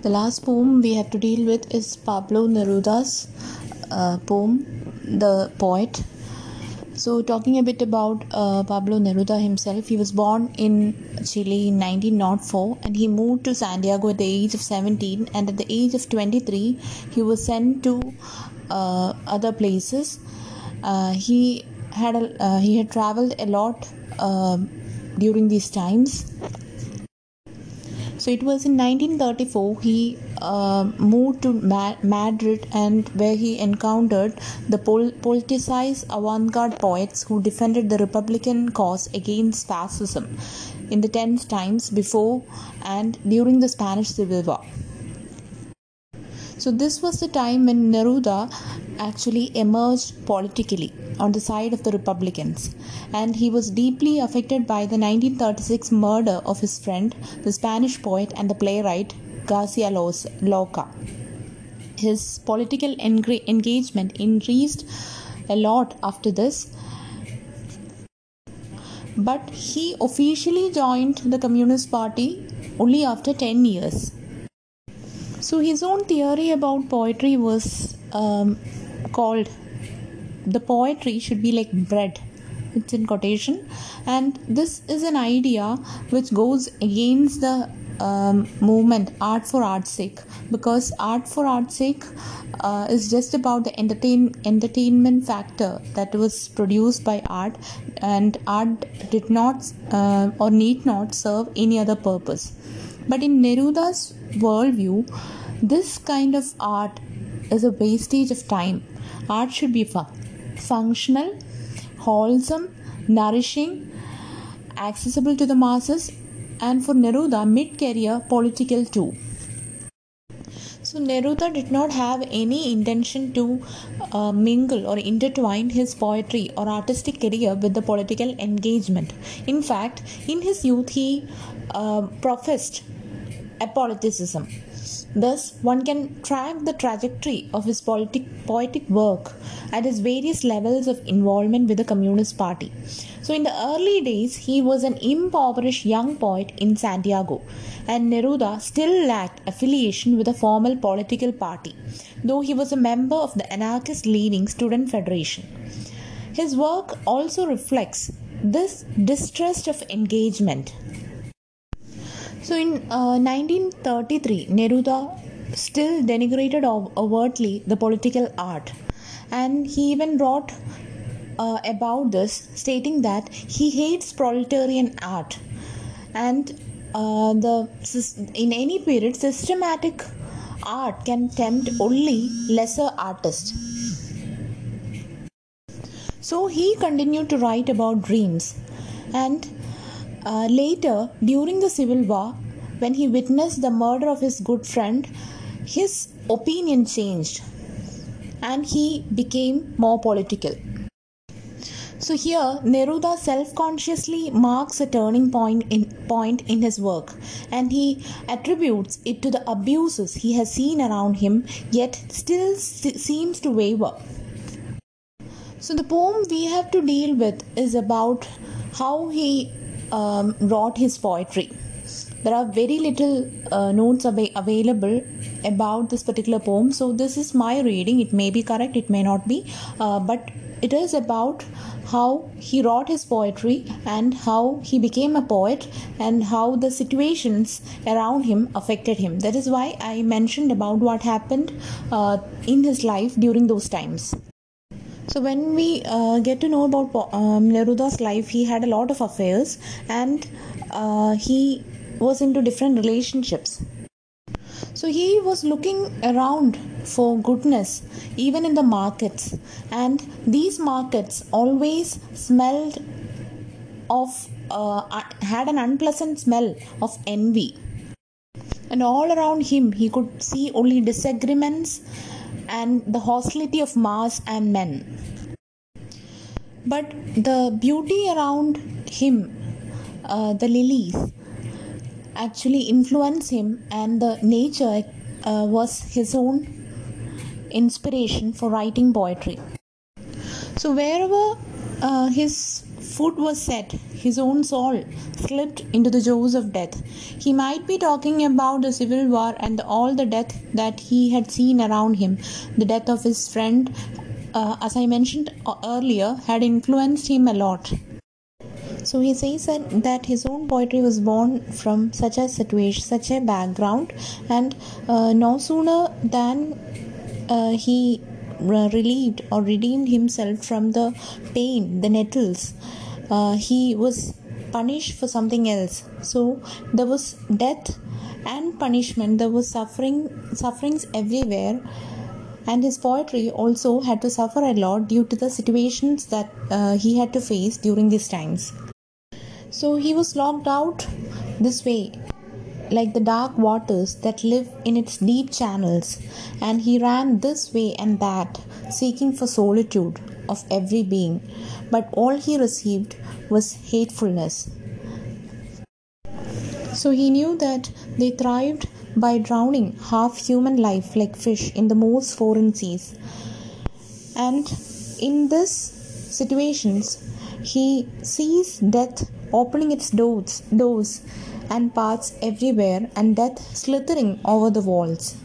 The last poem we have to deal with is Pablo Neruda's uh, poem, The Poet. So, talking a bit about uh, Pablo Neruda himself, he was born in Chile in 1904 and he moved to Santiago at the age of 17. And at the age of 23, he was sent to uh, other places. Uh, he had a, uh, he had traveled a lot um, during these times. So it was in 1934 he uh, moved to Ma- Madrid and where he encountered the pol- politicized avant-garde poets who defended the Republican cause against fascism in the tense times before and during the Spanish Civil War. So this was the time when Neruda actually emerged politically on the side of the Republicans, and he was deeply affected by the 1936 murder of his friend, the Spanish poet and the playwright Garcia Lorca. His political engagement increased a lot after this, but he officially joined the Communist Party only after 10 years. So, his own theory about poetry was um, called the poetry should be like bread. It's in quotation. And this is an idea which goes against the um, movement art for art's sake. Because art for art's sake uh, is just about the entertain entertainment factor that was produced by art. And art did not uh, or need not serve any other purpose. But in neruda's worldview this kind of art is a wastage of time art should be fun functional, wholesome, nourishing, accessible to the masses, and for Neruda, mid career, political too. So, Neruda did not have any intention to uh, mingle or intertwine his poetry or artistic career with the political engagement. In fact, in his youth, he uh, professed apoliticism Thus, one can track the trajectory of his politic, poetic work at his various levels of involvement with the Communist Party. So, in the early days, he was an impoverished young poet in Santiago, and Neruda still lacked affiliation with a formal political party, though he was a member of the anarchist leading student federation. His work also reflects this distrust of engagement so in uh, 1933, Neruda still denigrated overtly the political art, and he even wrote uh, about this, stating that he hates proletarian art, and uh, the in any period systematic art can tempt only lesser artists. So he continued to write about dreams. And uh, later, during the Civil War, when he witnessed the murder of his good friend, his opinion changed and he became more political. So here Neruda self-consciously marks a turning point in point in his work and he attributes it to the abuses he has seen around him yet still seems to waver. So the poem we have to deal with is about how he um, wrote his poetry. There are very little uh, notes ab- available about this particular poem, so this is my reading. It may be correct, it may not be, uh, but it is about how he wrote his poetry and how he became a poet and how the situations around him affected him. That is why I mentioned about what happened uh, in his life during those times. So when we uh, get to know about um, Neruda's life, he had a lot of affairs and uh, he was into different relationships. So he was looking around for goodness even in the markets, and these markets always smelled of uh, had an unpleasant smell of envy. And all around him, he could see only disagreements and the hostility of mass and men. But the beauty around him, uh, the lilies, actually influenced him, and the nature uh, was his own inspiration for writing poetry. So, wherever uh, his foot was set, his own soul slipped into the jaws of death. He might be talking about the civil war and all the death that he had seen around him. The death of his friend, uh, as I mentioned earlier, had influenced him a lot. So he says that, that his own poetry was born from such a situation, such a background, and uh, no sooner than uh, he relieved or redeemed himself from the pain, the nettles, uh, he was punished for something else. So there was death and punishment. There was suffering, sufferings everywhere and his poetry also had to suffer a lot due to the situations that uh, he had to face during these times. So he was locked out this way, like the dark waters that live in its deep channels, and he ran this way and that, seeking for solitude of every being, but all he received was hatefulness. So he knew that they thrived by drowning half human life like fish in the most foreign seas. And in this situations, he sees death opening its doors, doors and paths everywhere, and death slithering over the walls.